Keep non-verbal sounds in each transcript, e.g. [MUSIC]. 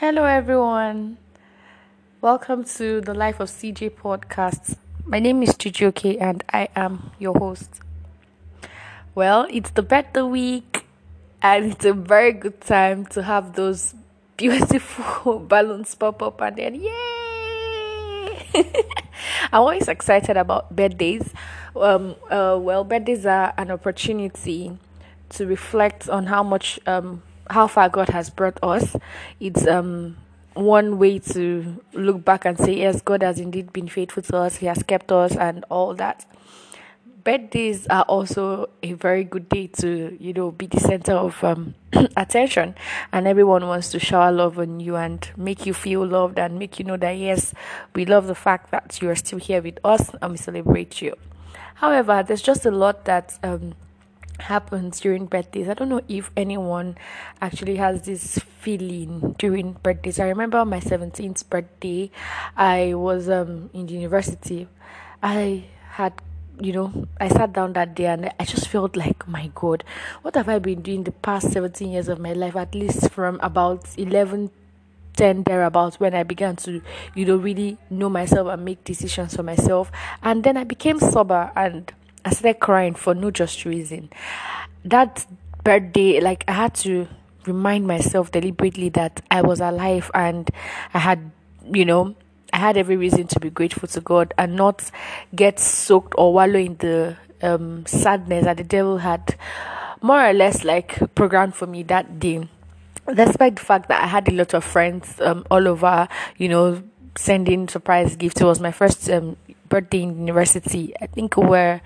Hello, everyone. Welcome to the Life of CJ podcast. My name is Chijioke and I am your host. Well, it's the better week and it's a very good time to have those beautiful [LAUGHS] balloons pop up and then yay! [LAUGHS] I'm always excited about birthdays. Um, uh, well, birthdays are an opportunity to reflect on how much um, how far God has brought us. It's um one way to look back and say, yes, God has indeed been faithful to us. He has kept us and all that. Birthdays are also a very good day to, you know, be the center of um, [CLEARS THROAT] attention, and everyone wants to shower love on you and make you feel loved and make you know that yes, we love the fact that you are still here with us and we celebrate you. However, there's just a lot that um, happens during birthdays. I don't know if anyone actually has this feeling during birthdays. I remember my 17th birthday, I was um in university. I had you know, I sat down that day and I just felt like, my God, what have I been doing the past 17 years of my life? At least from about 11, 10 thereabouts when I began to, you know, really know myself and make decisions for myself. And then I became sober and I started crying for no just reason. That birthday, like I had to remind myself deliberately that I was alive and I had, you know, I had every reason to be grateful to God and not get soaked or wallow in the um, sadness that the devil had more or less like programmed for me that day. Despite the fact that I had a lot of friends um, all over, you know, sending surprise gifts. It was my first um, birthday in university. I think we're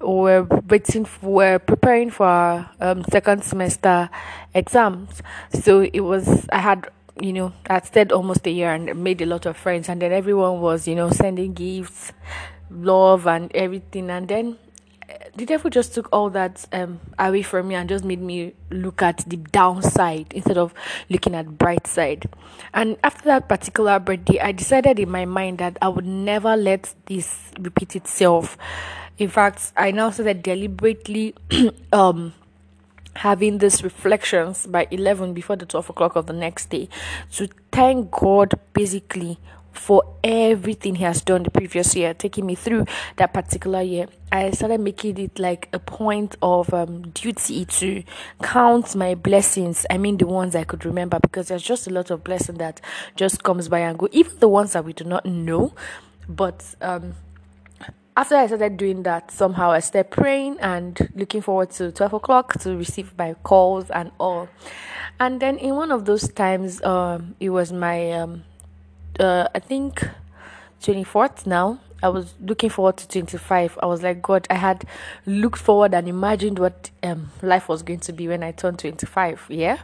we're waiting for, we're preparing for our um, second semester exams. So it was I had you know I stayed almost a year and made a lot of friends, and then everyone was you know sending gifts, love and everything, and then the devil just took all that um, away from me and just made me look at the downside instead of looking at bright side. And after that particular birthday i decided in my mind that i would never let this repeat itself. In fact i now started deliberately [CLEARS THROAT] um having these reflections by 11 before the 12 o'clock of the next day to thank god basically for everything he has done the previous year, taking me through that particular year. I started making it like a point of um, duty to count my blessings. I mean, the ones I could remember, because there's just a lot of blessing that just comes by and go, even the ones that we do not know. But um, after I started doing that, somehow I started praying and looking forward to 12 o'clock to receive my calls and all. And then in one of those times, um, it was my um, uh, I think 24th now. I was looking forward to 25. I was like, God, I had looked forward and imagined what um, life was going to be when I turned 25. Yeah.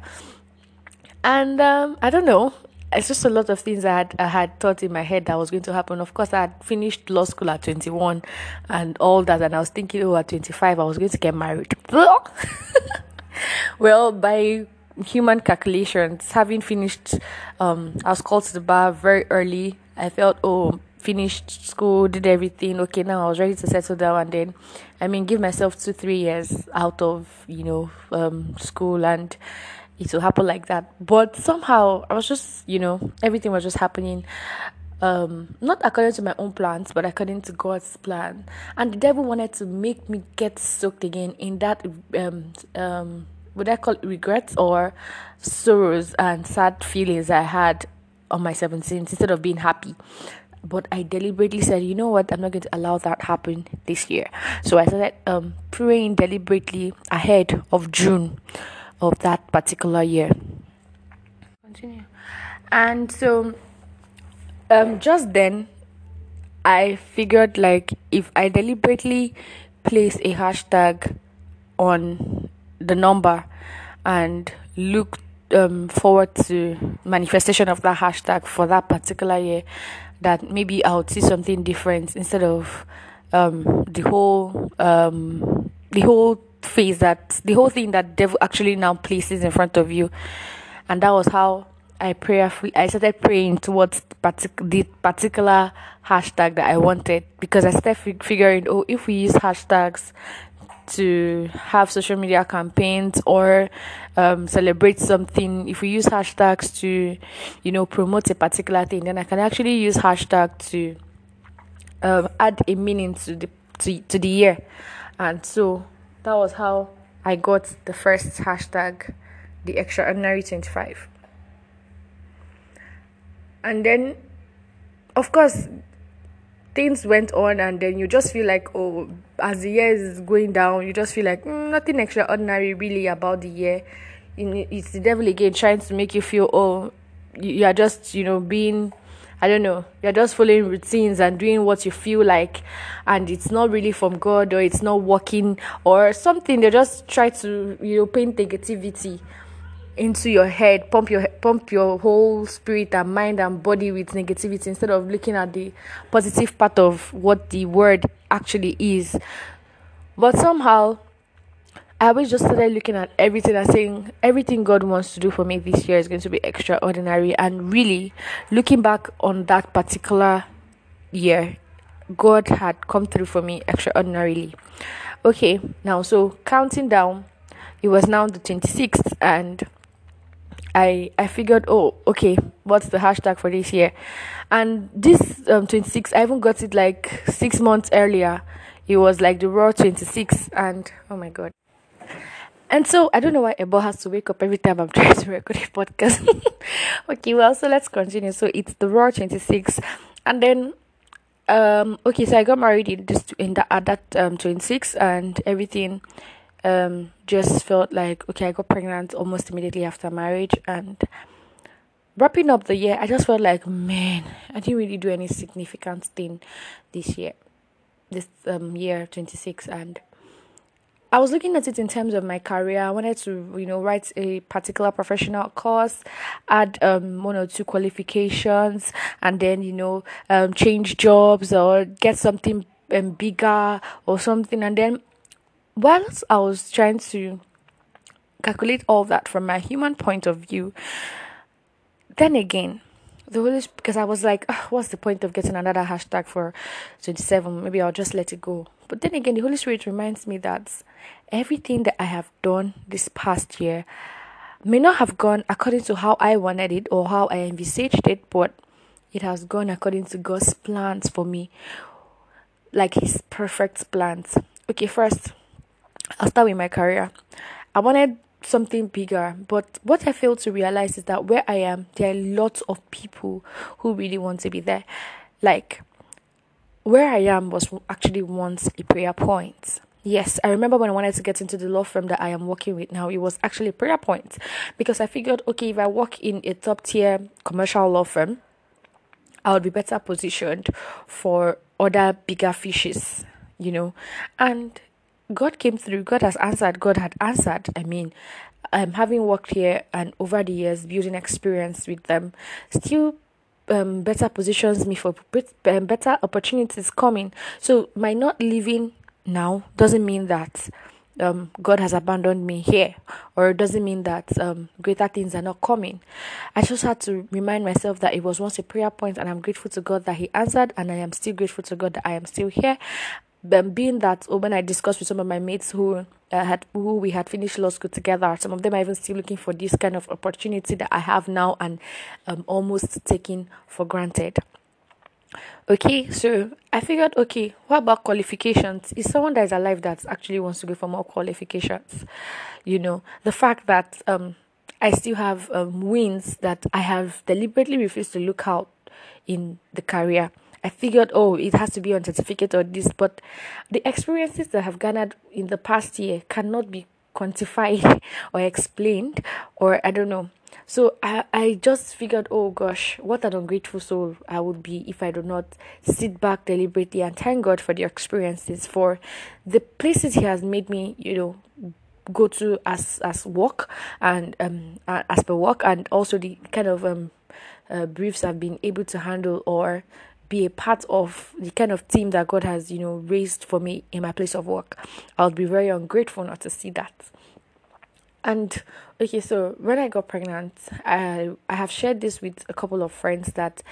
And um, I don't know. It's just a lot of things I had I had thought in my head that was going to happen. Of course, I had finished law school at 21 and all that, and I was thinking, oh, at 25, I was going to get married. [LAUGHS] well, by human calculations, having finished, um, I was called to the bar very early. I felt, oh, finished school, did everything. Okay, now I was ready to settle down and then, I mean, give myself two, three years out of, you know, um, school and it will happen like that. But somehow I was just, you know, everything was just happening. Um, not according to my own plans, but according to God's plan. And the devil wanted to make me get soaked again in that um um would I call it regrets or sorrows and sad feelings I had on my 17th instead of being happy. But I deliberately said, you know what, I'm not going to allow that happen this year. So I started um, praying deliberately ahead of June of that particular year. Continue. And so um, just then, I figured like if I deliberately place a hashtag on the number and look um, forward to manifestation of that hashtag for that particular year that maybe I would see something different instead of um, the whole um, the whole phase that the whole thing that devil actually now places in front of you. And that was how I prayerfully I started praying towards partic- the particular hashtag that I wanted because I started figuring oh if we use hashtags to have social media campaigns or um, celebrate something, if we use hashtags to, you know, promote a particular thing, then I can actually use hashtag to um, add a meaning to the to, to the year. And so that was how I got the first hashtag, the extraordinary 25. And then, of course, things went on, and then you just feel like, oh, as the year is going down, you just feel like mm, nothing extraordinary really about the year. It's the devil again trying to make you feel, oh, you are just, you know, being I don't know, you're just following routines and doing what you feel like, and it's not really from God or it's not working or something. They just try to, you know, paint negativity into your head, pump your pump your whole spirit and mind and body with negativity instead of looking at the positive part of what the word actually is. But somehow I always just started looking at everything and saying everything God wants to do for me this year is going to be extraordinary. And really, looking back on that particular year, God had come through for me extraordinarily. Okay, now so counting down, it was now the 26th, and I I figured, oh, okay, what's the hashtag for this year? And this um 26, I even got it like six months earlier. It was like the roar 26, and oh my god. And so I don't know why Ebo has to wake up every time I'm [LAUGHS] trying to record a podcast. [LAUGHS] okay, well, so let's continue. So it's the Roar 26, and then um okay, so I got married in this in the at that um 26, and everything um just felt like okay, I got pregnant almost immediately after marriage, and wrapping up the year, I just felt like man, I didn't really do any significant thing this year, this um year 26, and I was looking at it in terms of my career. I wanted to, you know, write a particular professional course, add um, one or two qualifications, and then, you know, um, change jobs or get something um, bigger or something. And then, whilst I was trying to calculate all that from my human point of view, then again, the Holy Spirit, because I was like, oh, what's the point of getting another hashtag for 27? Maybe I'll just let it go. But then again, the Holy Spirit reminds me that everything that I have done this past year may not have gone according to how I wanted it or how I envisaged it, but it has gone according to God's plans for me, like His perfect plans. Okay, first, I'll start with my career. I wanted something bigger. But what I failed to realize is that where I am, there are lots of people who really want to be there. Like, where I am was actually once a prayer point. Yes, I remember when I wanted to get into the law firm that I am working with now, it was actually a prayer point because I figured, okay, if I work in a top tier commercial law firm, I would be better positioned for other bigger fishes, you know. And God came through. God has answered. God had answered. I mean, um, having worked here and over the years, building experience with them, still um, better positions me for um, better opportunities coming. So my not leaving now doesn't mean that um, God has abandoned me here, or it doesn't mean that um, greater things are not coming. I just had to remind myself that it was once a prayer point, and I'm grateful to God that He answered, and I am still grateful to God that I am still here, being that oh, when I discussed with some of my mates who uh, had who we had finished law school together, some of them are even still looking for this kind of opportunity that I have now and um, almost taking for granted. Okay, so I figured, okay, what about qualifications? Is someone that is alive that actually wants to go for more qualifications? You know, the fact that um I still have um, wins that I have deliberately refused to look out in the career I figured, oh, it has to be on certificate or this, but the experiences that I've garnered in the past year cannot be quantified [LAUGHS] or explained, or I don't know. So I, I just figured, oh gosh, what an ungrateful soul I would be if I do not sit back deliberately and thank God for the experiences, for the places He has made me, you know, go to as as work and um as per work, and also the kind of um uh, briefs I've been able to handle or be a part of the kind of team that God has, you know, raised for me in my place of work. I would be very ungrateful not to see that. And okay, so when I got pregnant, I I have shared this with a couple of friends that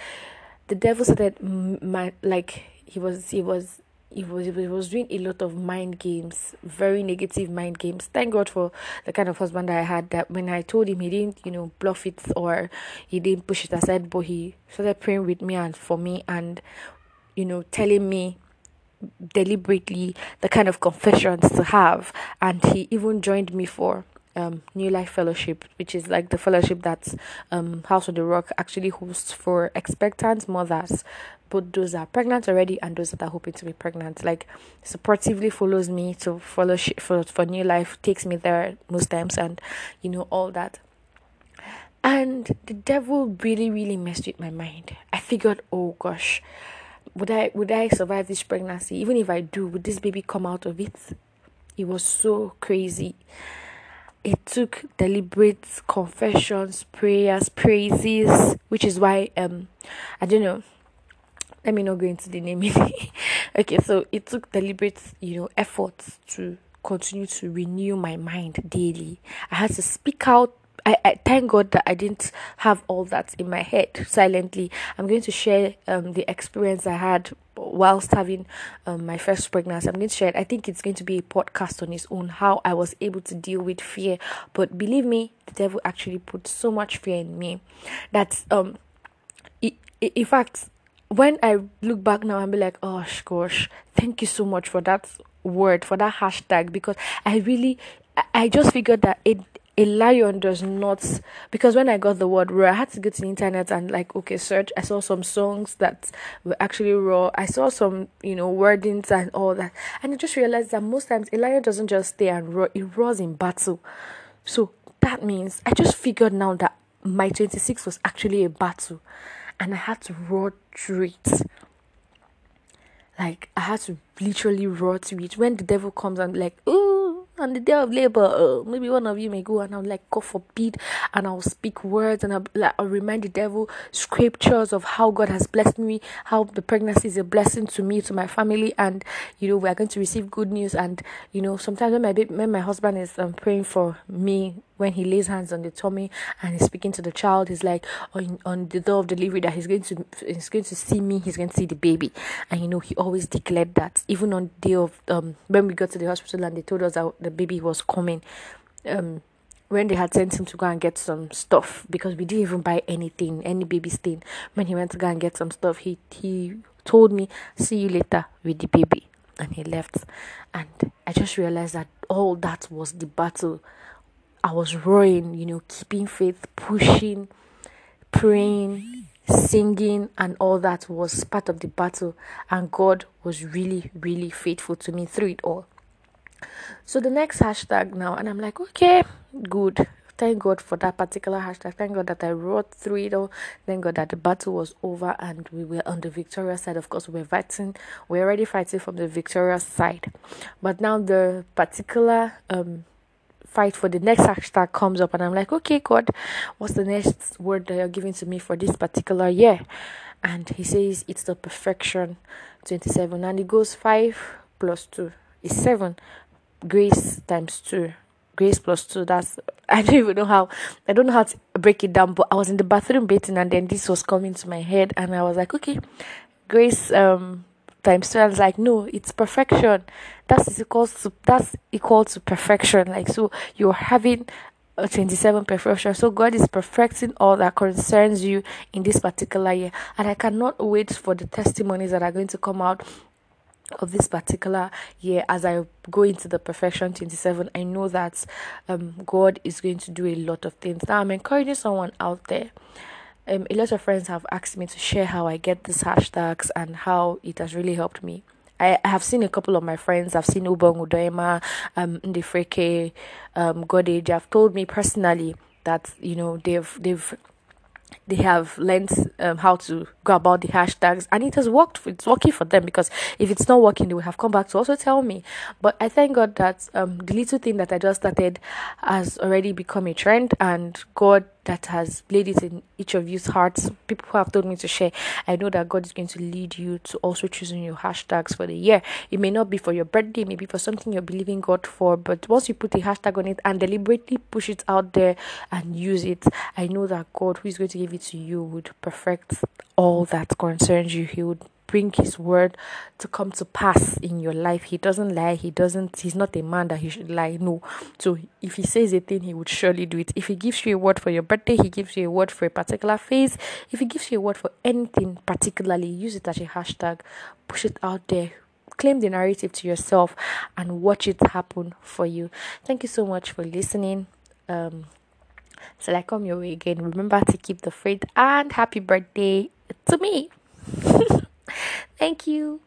the devil started my like he was he was he was he was doing a lot of mind games, very negative mind games. Thank God for the kind of husband I had that when I told him he didn't, you know, bluff it or he didn't push it aside, but he started praying with me and for me and you know, telling me deliberately the kind of confessions to have and he even joined me for um, New Life Fellowship, which is like the fellowship that um, House of the Rock actually hosts for expectant mothers, both those that are pregnant already and those that are hoping to be pregnant. Like, supportively follows me to fellowship for, for New Life, takes me there most times, and you know, all that. And the devil really, really messed with my mind. I figured, oh gosh, would I would I survive this pregnancy? Even if I do, would this baby come out of it? It was so crazy it took deliberate confessions, prayers, praises, which is why um I don't know. Let me not go into the name. [LAUGHS] okay, so it took deliberate, you know, efforts to continue to renew my mind daily. I had to speak out I, I thank God that I didn't have all that in my head silently. I'm going to share um, the experience I had whilst having um, my first pregnancy. I'm going to share it. I think it's going to be a podcast on its own how I was able to deal with fear. But believe me, the devil actually put so much fear in me that um, it, it, in fact, when I look back now, I'm like, oh gosh, thank you so much for that word for that hashtag because I really I just figured that it a lion does not because when I got the word roar, I had to go to the internet and like okay search. I saw some songs that were actually roar. I saw some you know wordings and all that, and I just realized that most times a lion doesn't just stay and roar; it roars in battle. So that means I just figured now that my twenty six was actually a battle, and I had to roar through it. Like I had to literally roar through it. When the devil comes, I'm like, ooh on the day of labor, uh, maybe one of you may go and I'll like, God forbid, and I'll speak words and I'll, like, I'll remind the devil scriptures of how God has blessed me, how the pregnancy is a blessing to me, to my family, and you know, we are going to receive good news. And you know, sometimes when my baby, when my husband is um, praying for me when he lays hands on the tummy and he's speaking to the child, he's like on, on the door of delivery that he's going to he's going to see me, he's going to see the baby, and you know he always declared that even on the day of um when we got to the hospital and they told us that the baby was coming, um when they had sent him to go and get some stuff because we didn't even buy anything, any baby thing When he went to go and get some stuff, he he told me, "See you later with the baby," and he left. And I just realized that all that was the battle I was roaring, you know, keeping faith, pushing, praying, singing, and all that was part of the battle. And God was really, really faithful to me through it all. So the next hashtag now, and I'm like, okay, good. Thank God for that particular hashtag. Thank God that I wrote through it all. Thank God that the battle was over and we were on the victorious side. Of course, we were fighting. We're already fighting from the victorious side, but now the particular um fight for the next hashtag comes up and I'm like, okay, God, what's the next word that you're giving to me for this particular year? And he says it's the perfection 27 and it goes 5 plus 2 is 7 grace times 2 grace plus 2 that's [LAUGHS] I don't even know how I don't know how to break it down but I was in the bathroom bathing and then this was coming to my head and I was like okay grace um times two. I was like, no, it's perfection. That's equal to that's equal to perfection. Like so, you're having a 27 perfection. So God is perfecting all that concerns you in this particular year, and I cannot wait for the testimonies that are going to come out of this particular year as I go into the perfection 27 I know that um God is going to do a lot of things now I'm encouraging someone out there um, a lot of friends have asked me to share how I get these hashtags and how it has really helped me. I, I have seen a couple of my friends. I've seen Ubong Udoema, um, Ndifreke, um, Godage. Have told me personally that you know they've they've they have learned um, how to go about the hashtags and it has worked it's working for them because if it's not working they will have come back to also tell me. But i thank god that um, the little thing that i just started has already become a trend and god that has laid it in each of you's hearts people who have told me to share i know that god is going to lead you to also choosing your hashtags for the year. It may not be for your birthday maybe for something you're believing god for but once you put a hashtag on it and deliberately push it out there and use it i know that god who is going to give it to you would perfect all that concerns you he would bring his word to come to pass in your life. He doesn't lie. He doesn't he's not a man that he should lie. No. So if he says a thing, he would surely do it. If he gives you a word for your birthday, he gives you a word for a particular phase. If he gives you a word for anything particularly, use it as a hashtag, push it out there claim the narrative to yourself and watch it happen for you. Thank you so much for listening. Um, till I come your way again, remember to keep the faith and happy birthday to me. [LAUGHS] Thank you.